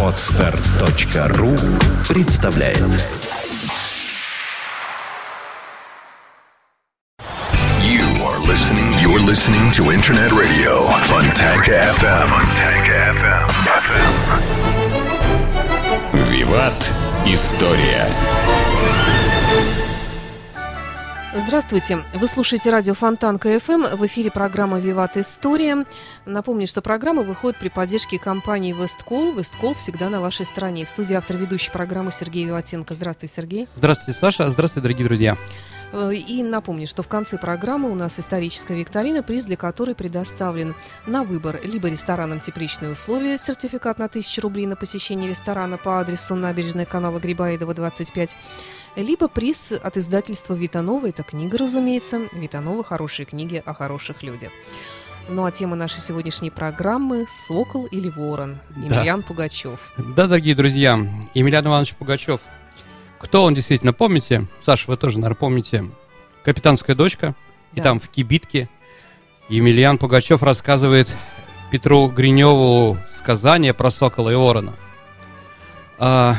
Отстар.ру представляет You are listening. You're listening to Internet Radio Fontanka FM. Fontanka FM. Виват. История. Здравствуйте. Вы слушаете радио Фонтан КФМ. В эфире программа «Виват История». Напомню, что программа выходит при поддержке компании «Весткол». «Весткол» всегда на вашей стороне. В студии автор ведущей программы Сергей Виватенко. Здравствуй, Сергей. Здравствуйте, Саша. Здравствуйте, дорогие друзья. Э, И напомню, что в конце программы у нас историческая викторина, приз для которой предоставлен на выбор либо ресторанам «Тепличные условия», сертификат на 1000 рублей на посещение ресторана по адресу набережная канала Грибоедова, 25, либо приз от издательства «Витанова». Это книга, разумеется. «Витанова. Хорошие книги о хороших людях». Ну а тема нашей сегодняшней программы «Сокол или ворон» Да. Емельян Пугачев. Да, дорогие друзья, Емельян Иванович Пугачев. Кто он действительно, помните? Саша, вы тоже, наверное, помните. «Капитанская дочка». И Да. там в кибитке Емельян Пугачев рассказывает Петру Гриневу сказание про сокола и ворона. А,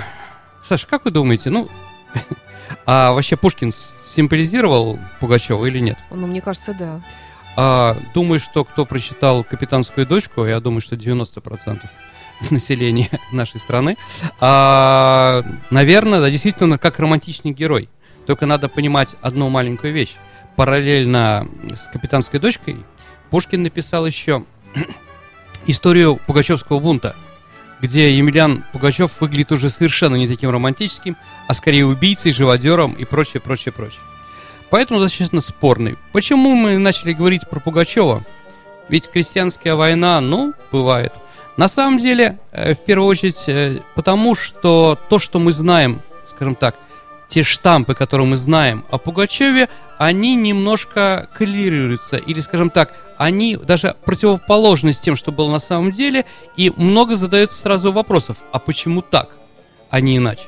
Саша, как вы думаете, ну, а вообще Пушкин символизировал Пугачева или нет? Ну, мне кажется, да. А, думаю, что кто прочитал «Капитанскую дочку», я думаю, что 90% населения нашей страны, а, наверное, да, действительно, как романтичный герой. Только надо понимать одну маленькую вещь. Параллельно с «Капитанской дочкой» Пушкин написал еще историю Пугачевского бунта, где Емельян Пугачев выглядит уже совершенно не таким романтическим, а скорее убийцей, живодером и прочее, прочее, прочее. Поэтому достаточно спорный. Почему мы начали говорить про Пугачева? Ведь крестьянская война, ну, бывает. На самом деле, э, в первую очередь, э, потому что то, что мы знаем, скажем так, те штампы, которые мы знаем о Пугачеве, они немножко коррелируются, или, скажем так, они даже противоположны с тем, что было на самом деле, и много задается сразу вопросов, а почему так, а не иначе?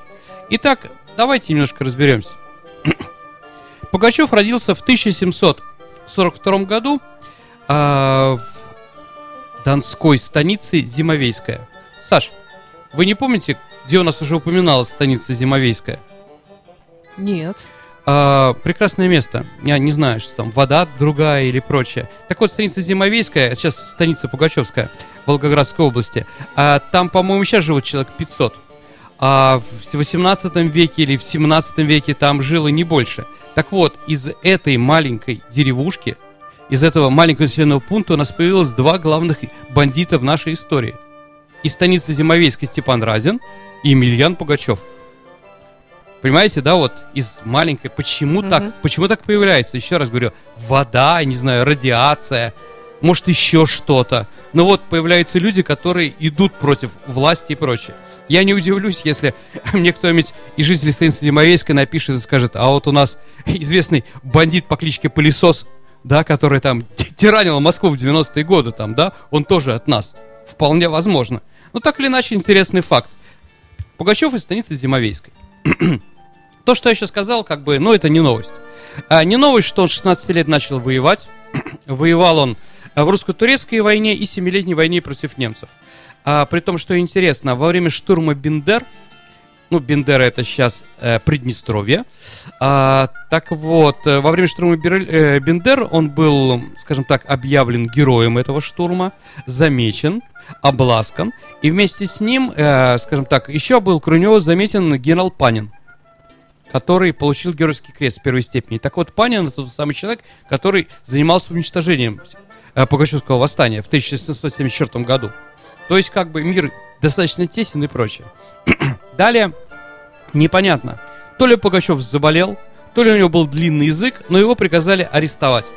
Итак, давайте немножко разберемся. Пугачев родился в 1742 году а, в Донской станице Зимовейская. Саш, вы не помните, где у нас уже упоминалась станица Зимовейская? Нет. А, прекрасное место. Я не знаю, что там, вода другая или прочее. Так вот, станица Зимовейская, сейчас станица Пугачевская, Волгоградской области. А, там, по-моему, сейчас живут человек 500. А в 18 веке или в 17 веке там жило не больше. Так вот, из этой маленькой деревушки, из этого маленького населенного пункта у нас появилось два главных бандита в нашей истории. Из станицы Зимовейской Степан Разин и Емельян Пугачев. Понимаете, да, вот из маленькой, почему Мгм. так, почему так появляется? Еще раз говорю, вода, не знаю, радиация, может еще что-то. Но вот появляются люди, которые идут против власти и прочее. Я не удивлюсь, если мне кто-нибудь из жителей станицы Зимовейской напишет и скажет, а вот у нас известный бандит по кличке Пылесос, да, который там тиранил Москву в 90-е годы, там, да, он тоже от нас. Вполне возможно. Но так или иначе, интересный факт. Пугачев из станицы Зимовейской. То, что я сейчас сказал, как бы, ну, это не новость. А, не новость, что он 16 лет начал воевать. Воевал он а, в русско-турецкой войне и семилетней войне против немцев. А, при том, что интересно, во время штурма Бендер, ну, Бендера это сейчас э, Приднестровье, а, так вот, э, во время штурма э, Бендер он был, скажем так, объявлен героем этого штурма, замечен, обласкан, и вместе с ним, э, скажем так, еще был кроме него заметен генерал Панин который получил геройский крест первой степени. Так вот, Панин это тот самый человек, который занимался уничтожением э, Пугачевского восстания в 1774 году. То есть, как бы, мир достаточно тесен и прочее. Далее, непонятно, то ли Пугачев заболел, то ли у него был длинный язык, но его приказали арестовать.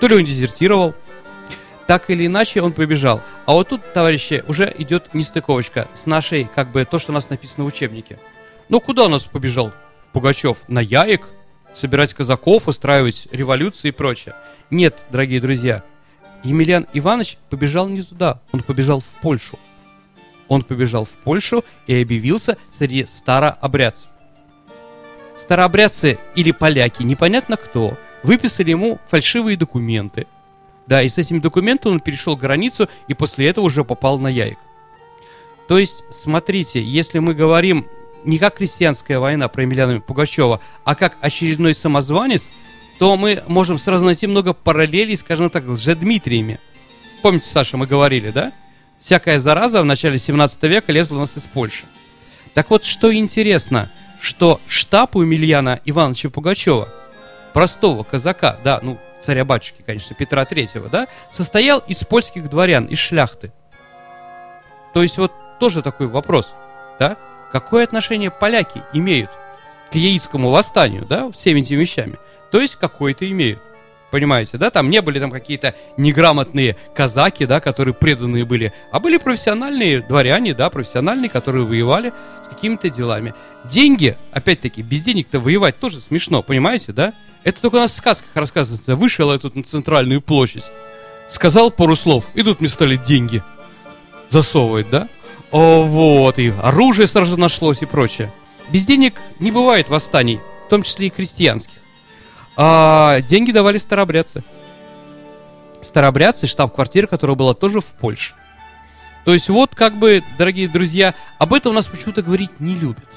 То ли он дезертировал, так или иначе он побежал. А вот тут, товарищи, уже идет нестыковочка с нашей, как бы, то, что у нас написано в учебнике. Ну, куда у нас побежал Пугачев? На Яек? Собирать казаков, устраивать революции и прочее? Нет, дорогие друзья, Емельян Иванович побежал не туда, он побежал в Польшу. Он побежал в Польшу и объявился среди старообрядцев. Старообрядцы или поляки, непонятно кто, выписали ему фальшивые документы, Да, и с этими документами он перешел границу и после этого уже попал на Яик. То есть, смотрите, если мы говорим не как крестьянская война про Емельяна Пугачева, а как очередной самозванец, то мы можем сразу найти много параллелей, скажем так, с Дмитриями. Помните, Саша, мы говорили, да? Всякая зараза в начале 17 века лезла у нас из Польши. Так вот, что интересно, что штаб у Емельяна Ивановича Пугачева, простого казака, да, ну, царя-батюшки, конечно, Петра Третьего, да, состоял из польских дворян, из шляхты. То есть вот тоже такой вопрос, да, какое отношение поляки имеют к яицкому восстанию, да, всеми этими вещами? То есть какое-то имеют. Понимаете, да? Там не были там какие-то неграмотные казаки, да, которые преданные были, а были профессиональные дворяне, да, профессиональные, которые воевали с какими-то делами. Деньги, опять-таки, без денег-то воевать тоже смешно, понимаете, да? Это только у нас в сказках рассказывается. Вышел я тут на центральную площадь, сказал пару слов, и тут мне стали деньги засовывать, да? О, вот, и оружие сразу нашлось и прочее. Без денег не бывает восстаний, в том числе и крестьянских. А деньги давали старобрядцы. Старобрядцы, штаб-квартира, которая была тоже в Польше. То есть вот, как бы, дорогие друзья, об этом у нас почему-то говорить не любят.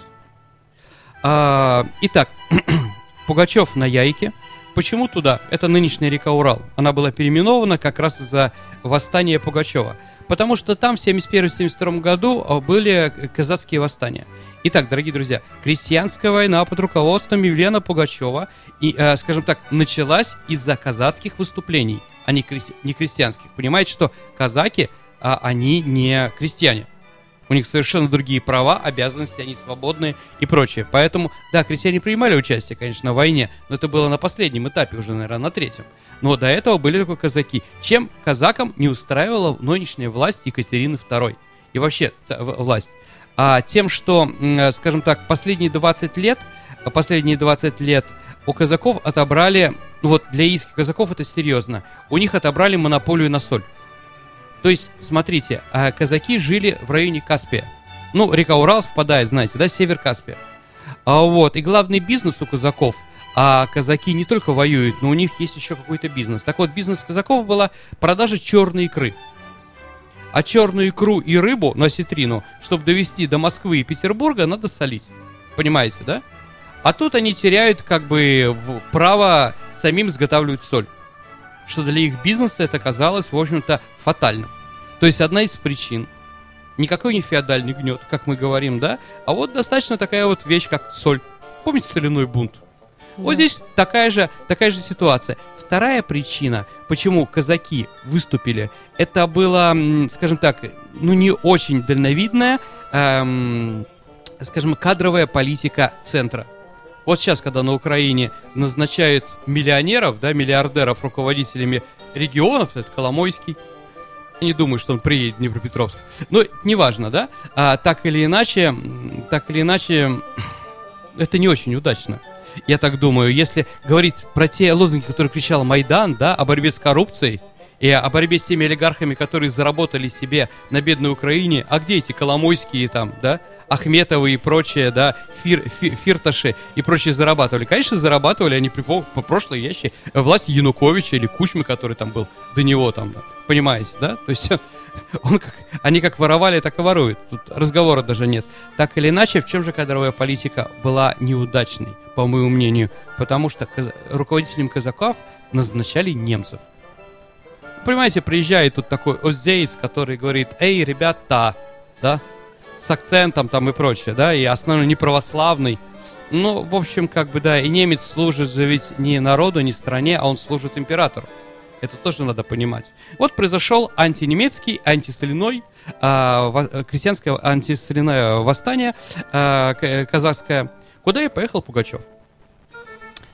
А, итак, Пугачев на Яйке. Почему туда? Это нынешняя река Урал. Она была переименована как раз из-за восстания Пугачева. Потому что там в 71-72 году а, были казацкие восстания. Итак, дорогие друзья, крестьянская война под руководством Евлена Пугачева, и, э, скажем так, началась из-за казацких выступлений, а не, крести- не крестьянских. Понимаете, что казаки, а, они не крестьяне. У них совершенно другие права, обязанности, они свободные и прочее. Поэтому, да, крестьяне принимали участие, конечно, в войне, но это было на последнем этапе, уже, наверное, на третьем. Но до этого были только казаки. Чем казакам не устраивала нынешняя власть Екатерины II? И вообще власть а тем, что, скажем так, последние 20 лет, последние 20 лет у казаков отобрали, ну вот для ииских казаков это серьезно, у них отобрали монополию на соль. То есть, смотрите, а казаки жили в районе Каспия. Ну, река Урал впадает, знаете, да, север Каспия. А вот, и главный бизнес у казаков, а казаки не только воюют, но у них есть еще какой-то бизнес. Так вот, бизнес казаков была продажа черной икры. А черную икру и рыбу на ситрину, чтобы довести до Москвы и Петербурга, надо солить. Понимаете, да? А тут они теряют как бы право самим изготавливать соль. Что для их бизнеса это казалось, в общем-то, фатальным. То есть одна из причин. Никакой не феодальный гнет, как мы говорим, да? А вот достаточно такая вот вещь, как соль. Помните соляной бунт? Вот здесь такая же, такая же ситуация. Вторая причина, почему казаки выступили, это было, скажем так, ну не очень дальновидная, эм, скажем, кадровая политика центра. Вот сейчас, когда на Украине назначают миллионеров, да, миллиардеров руководителями регионов, это Коломойский, я не думаю, что он приедет в Днепропетровск. Но неважно, да? А, так или иначе, так или иначе, это не очень удачно я так думаю, если говорить про те лозунги, которые кричал Майдан, да, о борьбе с коррупцией, и о борьбе с теми олигархами, которые заработали себе на бедной Украине, а где эти Коломойские там, да, Ахметовы и прочие, да, фир, фир, Фирташи и прочие зарабатывали. Конечно, зарабатывали они при по, прошлой ящи власти Януковича или Кучмы, который там был до него там, понимаете, да? То есть он как, они как воровали, так и воруют. Тут разговора даже нет. Так или иначе, в чем же кадровая политика была неудачной, по моему мнению? Потому что каз... руководителем казаков назначали немцев. Понимаете, приезжает тут такой озейц, который говорит, эй, ребята, да, с акцентом там и прочее, да, и основной не православный. Ну, в общем, как бы, да, и немец служит же ведь не народу, не стране, а он служит императору. Это тоже надо понимать. Вот произошел антинемецкий, антисоляной, э, крестьянское антисоляное восстание э, казахское, куда и поехал Пугачев.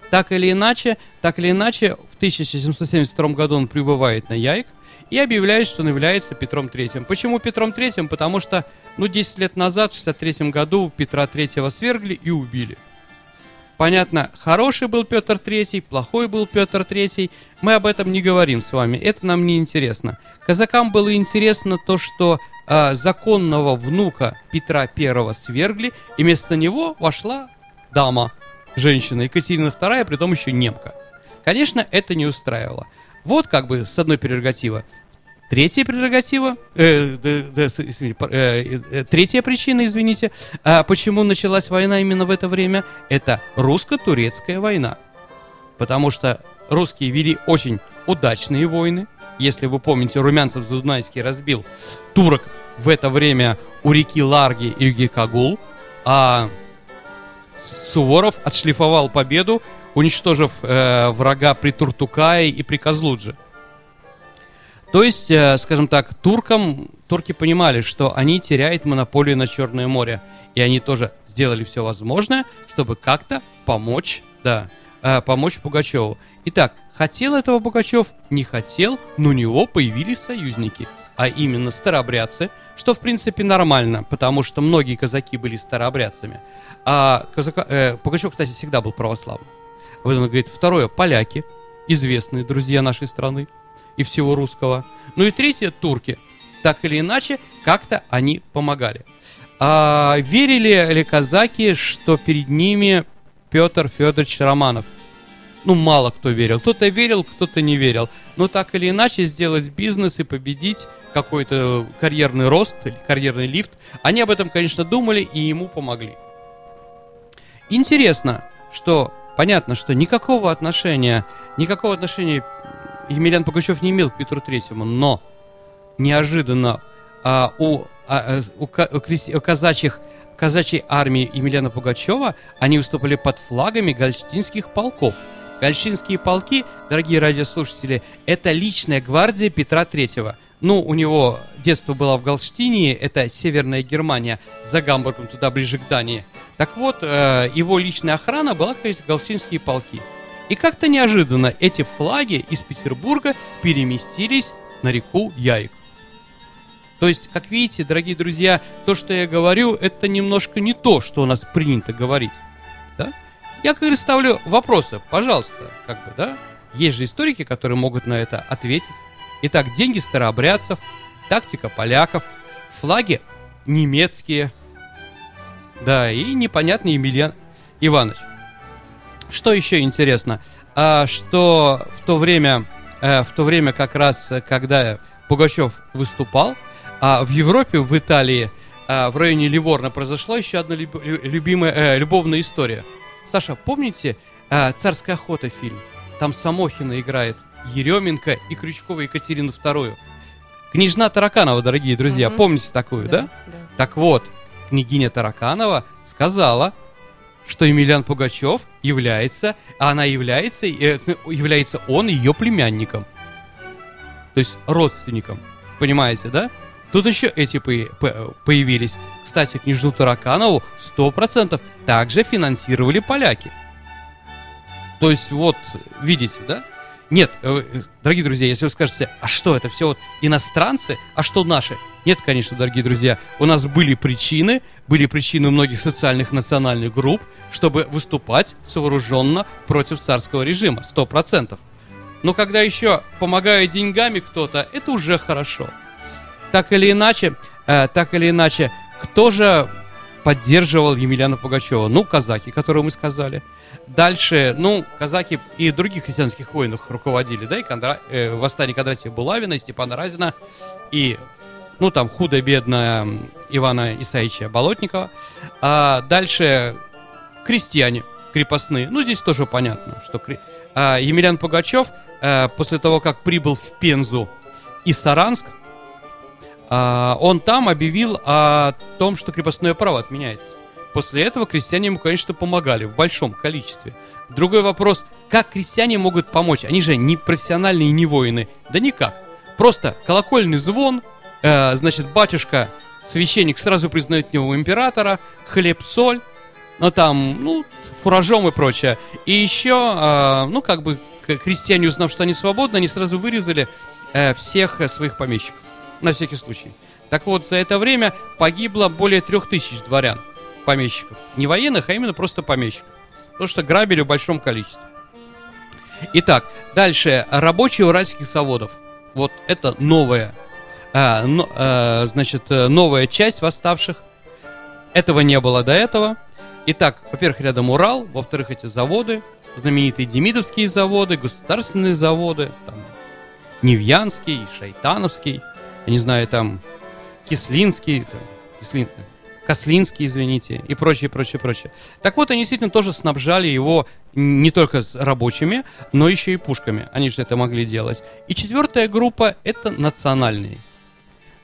Так или иначе, так или иначе, в 1772 году он прибывает на Яик и объявляет, что он является Петром Третьим. Почему Петром Третьим? Потому что, ну, 10 лет назад, в 63 году, Петра Третьего свергли и убили. Понятно, хороший был Петр Третий, плохой был Петр Третий. Мы об этом не говорим с вами, это нам не интересно. Казакам было интересно то, что э, законного внука Петра Первого свергли, и вместо него вошла дама, женщина, Екатерина II, при том еще немка. Конечно, это не устраивало. Вот как бы с одной прерогатива. Третья прерогатива, э, э, э, третья причина, извините, э, почему началась война именно в это время, это русско-турецкая война. Потому что русские вели очень удачные войны. Если вы помните, Румянцев Задунайский разбил турок в это время у реки Ларги и Гекагул, а Суворов отшлифовал победу, уничтожив э, врага при Туртукае и при Козлудже. То есть, э, скажем так, туркам, турки понимали, что они теряют монополию на Черное море. И они тоже сделали все возможное, чтобы как-то помочь, да, э, помочь Пугачеву. Итак, хотел этого Пугачев, не хотел, но у него появились союзники. А именно старообрядцы, что в принципе нормально, потому что многие казаки были старообрядцами. А казака, э, Пугачев, кстати, всегда был православным. Вот он говорит, второе, поляки, известные друзья нашей страны и всего русского. Ну и третье, турки. Так или иначе, как-то они помогали. А, верили ли казаки, что перед ними Петр Федорович Романов? Ну, мало кто верил. Кто-то верил, кто-то не верил. Но так или иначе сделать бизнес и победить какой-то карьерный рост карьерный лифт, они об этом, конечно, думали и ему помогли. Интересно, что понятно, что никакого отношения, никакого отношения Емельян Пугачев не имел к Петру Третьему, но неожиданно а, у, а, у, у, у казачьих казачьей армии Емельяна Пугачева они выступали под флагами гольштинских полков. Гольштинские полки, дорогие радиослушатели, это личная гвардия Петра Третьего. Ну, у него детство было в Галштине, это Северная Германия, за Гамбургом, туда ближе к Дании. Так вот, э, его личная охрана была, конечно, галштинские полки. И как-то неожиданно эти флаги из Петербурга переместились на реку Яик. То есть, как видите, дорогие друзья, то, что я говорю, это немножко не то, что у нас принято говорить. Да? Я, как говорю, ставлю вопросы, пожалуйста, как бы, да? Есть же историки, которые могут на это ответить. Итак, деньги старообрядцев, тактика поляков, флаги немецкие, да, и непонятный Емельян Иванович. Что еще интересно, а, что в то время, э, в то время как раз, когда Пугачев выступал, а в Европе, в Италии, а, в районе Ливорна произошла еще одна любимая, э, любовная история. Саша, помните э, «Царская охота» фильм? Там Самохина играет, Еременко и Крючкова Екатерина II. Княжна Тараканова, дорогие друзья, mm-hmm. помните такую, да, да? да? Так вот, княгиня Тараканова сказала, что Емельян Пугачев является, а она является, э, является он ее племянником. То есть родственником. Понимаете, да? Тут еще эти появились. Кстати, княжну Тараканову 100% также финансировали поляки. То есть вот, видите, да? Нет, э, дорогие друзья, если вы скажете, а что это все вот иностранцы, а что наши? Нет, конечно, дорогие друзья, у нас были причины, были причины у многих социальных национальных групп, чтобы выступать сооруженно против царского режима, сто процентов. Но когда еще помогает деньгами кто-то, это уже хорошо. Так или иначе, э, так или иначе, кто же поддерживал Емельяна Пугачева? Ну, казаки, которые мы сказали – Дальше, ну, казаки и других христианских войнах руководили, да, и Кондра... э, восстание Кондратия Булавина, и Степана Разина, и, ну, там, худо-бедно Ивана Исаича Болотникова. А дальше крестьяне крепостные. Ну, здесь тоже понятно, что кре... а, Емельян Пугачев а, после того, как прибыл в Пензу и Саранск, а, он там объявил о том, что крепостное право отменяется. После этого крестьяне ему, конечно, помогали в большом количестве. Другой вопрос, как крестьяне могут помочь? Они же не профессиональные, не воины. Да никак. Просто колокольный звон, э, значит, батюшка, священник сразу признает него императора, хлеб, соль, ну там, ну, фуражом и прочее. И еще, э, ну, как бы, крестьяне, узнав, что они свободны, они сразу вырезали э, всех своих помещиков. На всякий случай. Так вот, за это время погибло более трех тысяч дворян помещиков. Не военных, а именно просто помещиков. Потому что грабили в большом количестве. Итак, дальше. Рабочие уральских заводов. Вот это новая, а, но, а, значит, новая часть восставших. Этого не было до этого. Итак, во-первых, рядом Урал, во-вторых, эти заводы, знаменитые демидовские заводы, государственные заводы, там, Невьянский, Шайтановский, я не знаю, там, Кислинский, там, Кислин, Кослинский, извините, и прочее, прочее, прочее. Так вот, они действительно тоже снабжали его не только с рабочими, но еще и пушками. Они же это могли делать. И четвертая группа — это национальные.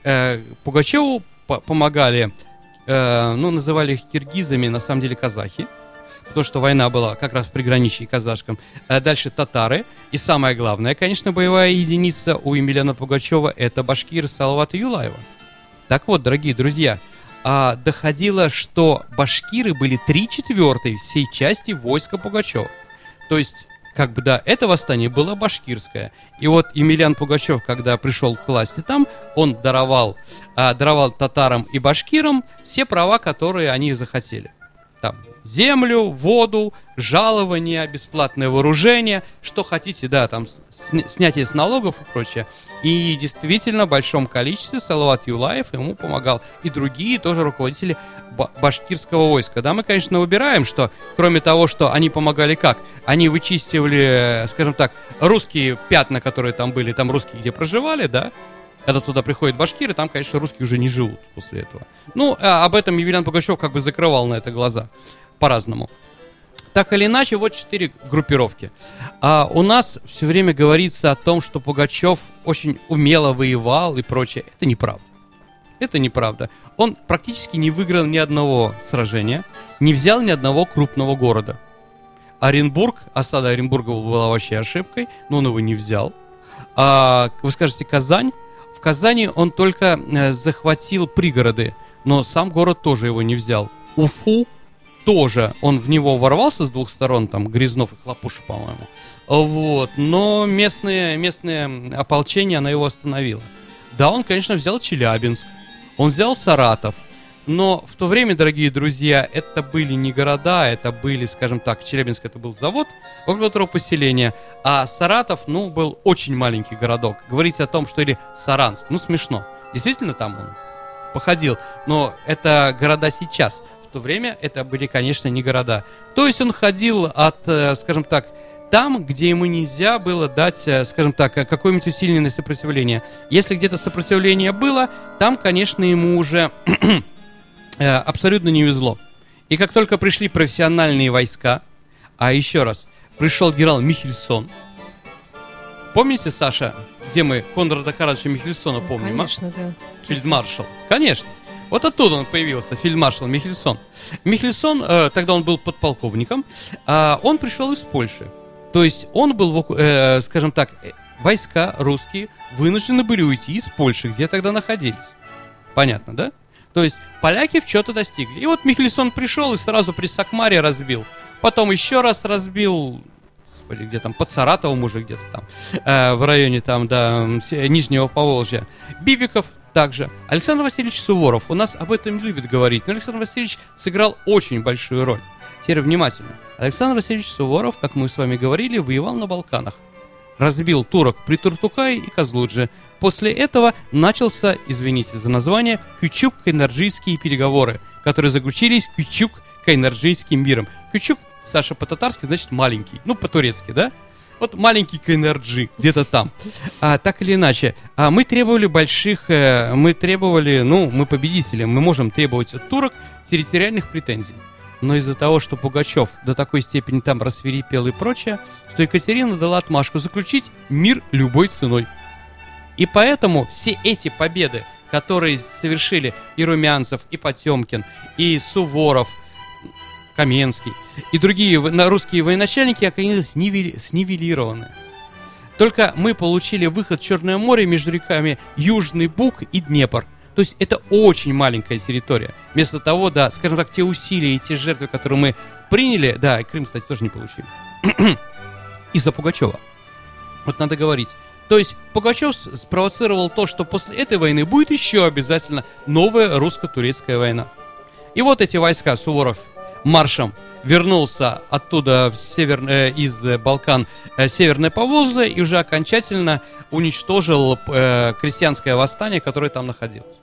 Э, Пугачеву по- помогали, э, ну, называли их киргизами, на самом деле казахи, потому что война была как раз в приграничье казашкам. Э, дальше татары. И самое главное, конечно, боевая единица у Емельяна Пугачева — это башкир Салавата Юлаева. Так вот, дорогие друзья, а, доходило, что башкиры были три четвертой всей части войска Пугачева. То есть, как бы, да, это восстание было башкирское. И вот Емельян Пугачев, когда пришел к власти там, он даровал, а, даровал татарам и башкирам все права, которые они захотели. Там землю, воду, жалование, бесплатное вооружение, что хотите, да, там сня- снятие с налогов и прочее. И действительно в большом количестве Салават Юлаев ему помогал. И другие тоже руководители ба- башкирского войска. Да, мы, конечно, выбираем, что кроме того, что они помогали как? Они вычистивали, э, скажем так, русские пятна, которые там были, там русские где проживали, да, когда туда приходят башкиры, там, конечно, русские уже не живут после этого. Ну, а об этом Емельян Пугачев как бы закрывал на это глаза по-разному. Так или иначе, вот четыре группировки. А у нас все время говорится о том, что Пугачев очень умело воевал и прочее. Это неправда. Это неправда. Он практически не выиграл ни одного сражения, не взял ни одного крупного города. Оренбург, осада Оренбурга была вообще ошибкой, но он его не взял. А, вы скажете Казань? Казани он только э, захватил пригороды, но сам город тоже его не взял. Уфу тоже, он в него ворвался с двух сторон, там Грязнов и Хлопуша, по-моему. Вот, но местные, местные ополчение, она его остановила. Да, он, конечно, взял Челябинск, он взял Саратов, но в то время, дорогие друзья, это были не города, это были, скажем так, Челябинск это был завод, около которого поселение, а Саратов, ну, был очень маленький городок. Говорить о том, что или Саранск, ну, смешно. Действительно там он походил, но это города сейчас. В то время это были, конечно, не города. То есть он ходил от, э, скажем так, там, где ему нельзя было дать, э, скажем так, какое-нибудь усиленное сопротивление. Если где-то сопротивление было, там, конечно, ему уже абсолютно не везло. И как только пришли профессиональные войска, а еще раз, пришел генерал Михельсон. Помните, Саша, где мы Конрада Карадовича Михельсона помним? а? Конечно, да. Фельдмаршал. Конечно. Вот оттуда он появился, фельдмаршал Михельсон. Михельсон, э, тогда он был подполковником, а он пришел из Польши. То есть он был, э, скажем так, э, войска русские вынуждены были уйти из Польши, где тогда находились. Понятно, да? То есть поляки в что-то достигли. И вот Михельсон пришел и сразу при Сакмаре разбил. Потом еще раз разбил, господи, где там, под Саратовом уже где-то там, э, в районе там, да, с- Нижнего Поволжья. Бибиков также. Александр Васильевич Суворов, у нас об этом любит говорить, но Александр Васильевич сыграл очень большую роль. Теперь внимательно. Александр Васильевич Суворов, как мы с вами говорили, воевал на Балканах. Разбил турок при Туртукае и Козлудже. После этого начался, извините за название, Кючук-Кайнарджийские переговоры, которые заключились Кючук-Кайнарджийским миром. Кючук, Саша, по-татарски значит маленький, ну, по-турецки, да? Вот маленький Кайнарджи, где-то там. А, так или иначе, а, мы требовали больших, э, мы требовали, ну, мы победители, мы можем требовать от турок территориальных претензий. Но из-за того, что Пугачев до такой степени там рассверепел и прочее, что Екатерина дала отмашку заключить мир любой ценой. И поэтому все эти победы, которые совершили и Румянцев, и Потемкин, и Суворов, Каменский, и другие русские военачальники оказались нивели- снивелированы. Только мы получили выход в Черное море между реками Южный Буг и Днепр. То есть это очень маленькая территория. Вместо того, да, скажем так, те усилия и те жертвы, которые мы приняли, да, и Крым, кстати, тоже не получили. Из-за Пугачева. Вот надо говорить. То есть Пугачев спровоцировал то, что после этой войны будет еще обязательно новая русско-турецкая война. И вот эти войска Суворов маршем вернулся оттуда в север, э, из Балкан э, Северное Поволжье и уже окончательно уничтожил э, крестьянское восстание, которое там находилось.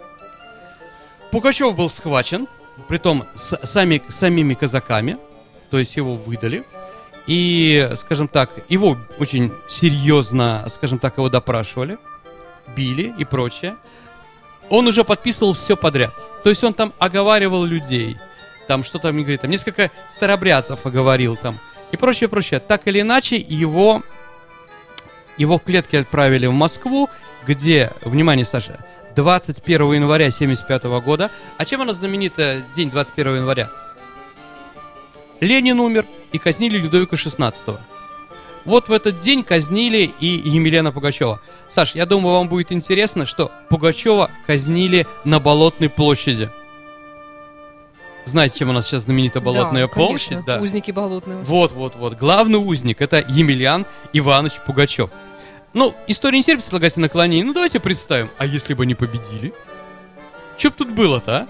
Пугачев был схвачен, притом с, сами, самими казаками, то есть его выдали. И, скажем так, его очень серьезно, скажем так, его допрашивали, били и прочее. Он уже подписывал все подряд. То есть он там оговаривал людей, там что там, говорит, там несколько старобрядцев оговорил там и прочее, прочее. Так или иначе, его, его в клетке отправили в Москву, где, внимание, Саша, 21 января 75 года. А чем она знаменита день 21 января? Ленин умер и казнили Людовика XVI. Вот в этот день казнили и Емельяна Пугачева. Саш, я думаю, вам будет интересно, что Пугачева казнили на Болотной площади. Знаете, чем у нас сейчас знаменита Болотная да, площадь? Конечно, да, узники Болотного. Вот, вот, вот. Главный узник это Емельян Иванович Пугачев. Ну, история не терпит слагательное наклонение. Ну, давайте представим. А если бы они победили? Что бы тут было-то, а?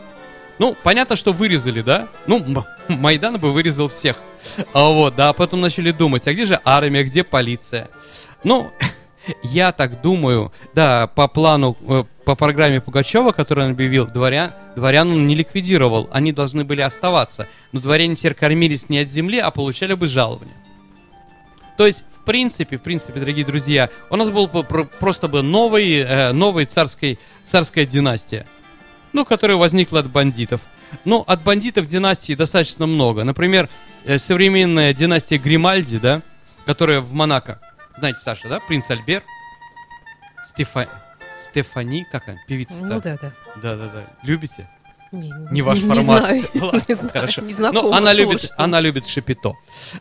Ну, понятно, что вырезали, да? Ну, Майдан бы вырезал всех. А вот, да, а потом начали думать, а где же армия, где полиция? Ну, я так думаю, да, по плану, э, по программе Пугачева, которую он объявил, дворян, дворян он не ликвидировал, они должны были оставаться. Но дворяне теперь кормились не от земли, а получали бы жалование. То есть, в принципе, в принципе, дорогие друзья, у нас был бы просто бы новый, э, новый царской, царская династия ну, которая возникла от бандитов. Ну, от бандитов династии достаточно много. Например, э, современная династия Гримальди, да, которая в Монако. Знаете, Саша, да? Принц Альбер. Стефа... Стефани, как она, певица Ну да, да. Да-да-да. Любите? Не, не ваш не формат. Знаю, Ладно, не знаю, хорошо. не Ну, знакома она любит, она любит шапито.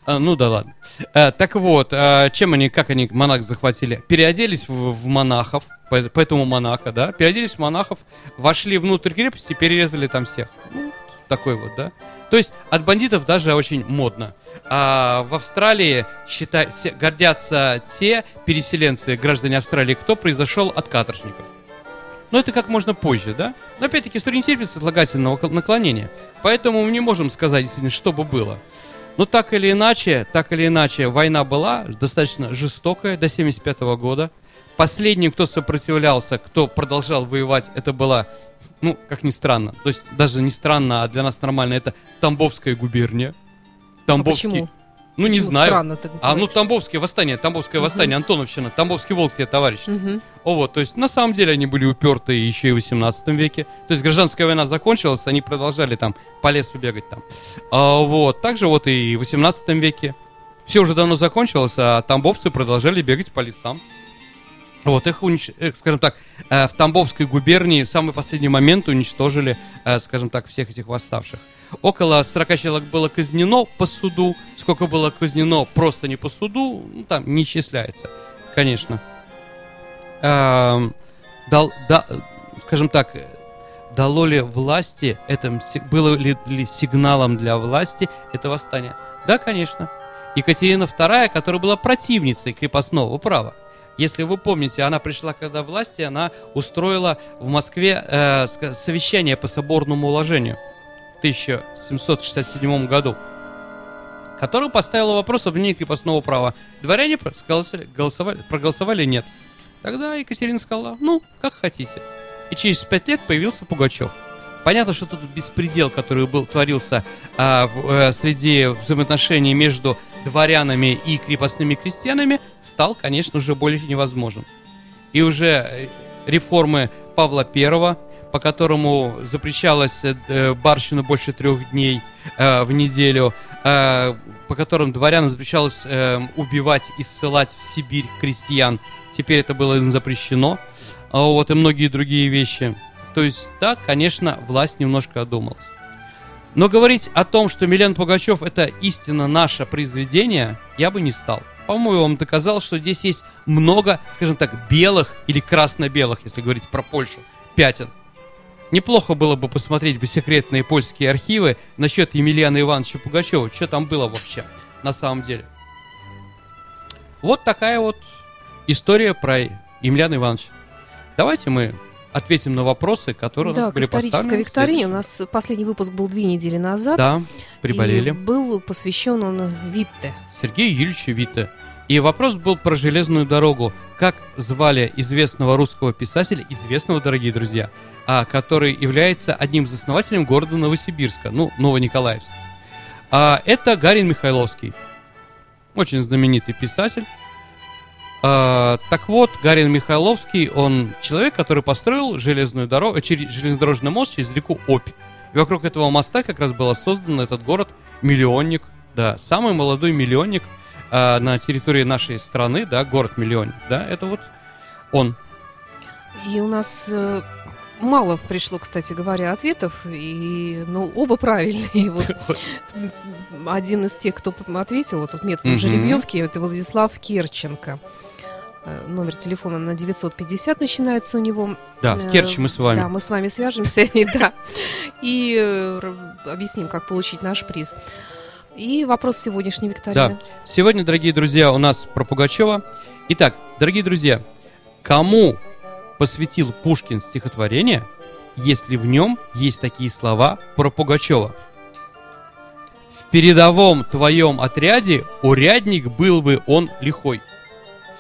А, ну да ладно. Э, так вот, э, чем они, как они монах захватили? Переоделись в, в монахов, по- поэтому монаха, да? Переоделись в монахов, вошли внутрь крепости, перерезали там всех. Ну, такой вот, да? То есть от бандитов даже очень модно. А в Австралии считай, все, гордятся те переселенцы, граждане Австралии, кто произошел от каторжников. Но это как можно позже, да? Но опять-таки история не терпит кол- наклонения. Поэтому мы не можем сказать, действительно, что бы было. Но так или иначе, так или иначе, война была достаточно жестокая до 75 года. Последним, кто сопротивлялся, кто продолжал воевать, это была, ну, как ни странно, то есть даже не странно, а для нас нормально, это Тамбовская губерния. Тамбовский. А почему? Ну, не Почему знаю. Странно так А, ну? Тамбовское восстание, Тамбовское восстание, Антоновщина, Тамбовский волк тебе, товарищ. О, вот, то есть на самом деле они были упертые еще и в 18 веке. То есть гражданская война закончилась, они продолжали там по лесу бегать там. А, вот, также вот и в 18 веке. Все уже давно закончилось, а тамбовцы продолжали бегать по лесам. Вот, их, унич- э, скажем так, э, в Тамбовской губернии в самый последний момент уничтожили, э, скажем так, всех этих восставших. Около 40 человек было казнено по суду. Сколько было казнено просто не по суду, ну, там не исчисляется, конечно. Эм, дал, да, скажем так, дало ли власти, это, было ли, ли сигналом для власти это восстание? Да, конечно. Екатерина II, которая была противницей крепостного права. Если вы помните, она пришла когда власти, она устроила в Москве э, совещание по соборному уложению 1767 году, которое поставило вопрос об обвинении крепостного права. Дворяне проголосовали, голосовали, проголосовали нет. Тогда Екатерина сказала, ну, как хотите. И через пять лет появился Пугачев. Понятно, что тут беспредел, который был, творился а, в- э, среди взаимоотношений между дворянами и крепостными крестьянами, стал, конечно, уже более невозможен. И уже э, реформы Павла Первого, по которому запрещалось э, э, барщину больше трех дней э, в неделю, по которым дворянам запрещалось убивать и ссылать в Сибирь крестьян. Теперь это было запрещено. А Вот и многие другие вещи. То есть, да, конечно, власть немножко одумалась. Но говорить о том, что Милен Пугачев это истинно наше произведение, я бы не стал. По-моему, вам доказал, что здесь есть много, скажем так, белых или красно-белых, если говорить про Польшу, пятен. Неплохо было бы посмотреть бы секретные польские архивы насчет Емельяна Ивановича Пугачева, что там было вообще на самом деле. Вот такая вот история про Емельяна Ивановича. Давайте мы ответим на вопросы, которые у Да, нас к были исторической поставлены. викторине. У нас последний выпуск был две недели назад. Да, приболели. И был посвящен он Витте. Сергею Юрьевичу Вита. И вопрос был про железную дорогу. Как звали известного русского писателя, известного, дорогие друзья, который является одним из основателей города Новосибирска, ну, Новониколаевска. А, это Гарин Михайловский. очень знаменитый писатель. А, так вот, Гарин Михайловский, он человек, который построил железную дорогу, через, железнодорожный мост через реку Обь. И вокруг этого моста как раз был создан этот город-миллионник, да, самый молодой миллионник а, на территории нашей страны, да, город-миллионник, да, это вот он. И у нас э, мало пришло, кстати говоря, ответов, и, ну, оба правильные. Вот, один из тех, кто ответил, вот тут методом жеребьевки, это Владислав Керченко. Э, Номер телефона на 950 начинается у него. Да, в Э, Керчи мы с вами. Да, мы с вами свяжемся и, да, и э, объясним, как получить наш приз. И вопрос сегодняшней викторины. Сегодня, дорогие друзья, у нас про Пугачева. Итак, дорогие друзья, кому посвятил Пушкин стихотворение, если в нем есть такие слова про Пугачева? В передовом твоем отряде урядник был бы он лихой.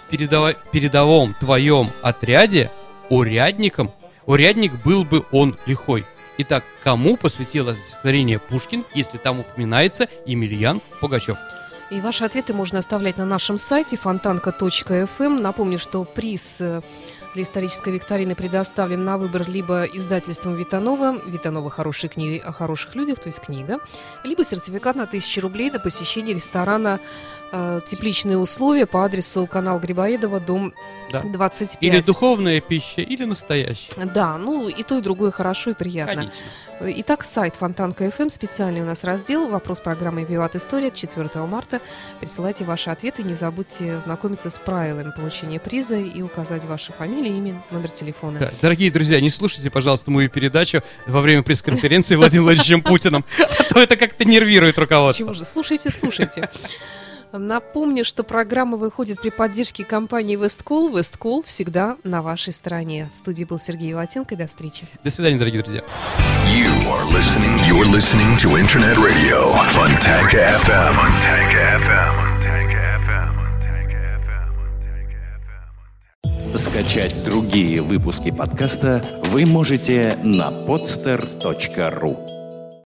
В передово- передовом твоем отряде урядником, урядник был бы он лихой. Итак, кому посвятил стихотворение Пушкин, если там упоминается Емельян Пугачев? И ваши ответы можно оставлять на нашем сайте фонтанка.фм. Напомню, что приз э, для исторической викторины предоставлен на выбор либо издательством Витанова, Витанова хорошие книги о хороших людях, то есть книга, либо сертификат на 1000 рублей на посещение ресторана э, «Тепличные условия» по адресу канал Грибоедова, дом Да. 25. Или духовная пища, или настоящая. Да, ну и то, и другое хорошо и приятно. Конечно. Итак, сайт Фонтанка ФМ, специальный у нас раздел «Вопрос программы «Виват История» от 4 марта. Присылайте ваши ответы, не забудьте знакомиться с правилами получения приза и указать ваши фамилии, имя, номер телефона. Да, Дорогие друзья, не слушайте, пожалуйста, мою передачу во время пресс-конференции Владимиром Владимировичем Путиным, а то это как-то нервирует руководство. Почему же? Слушайте, слушайте. Напомню, что программа выходит при поддержке компании Весткол. Весткол всегда на вашей стороне. В студии был Сергей Ватенко. До встречи. До свидания, дорогие друзья. You are listening. You're listening to Internet Radio Fontanka FM. Fontanka FM. Скачать другие выпуски подкаста вы можете на podster.ru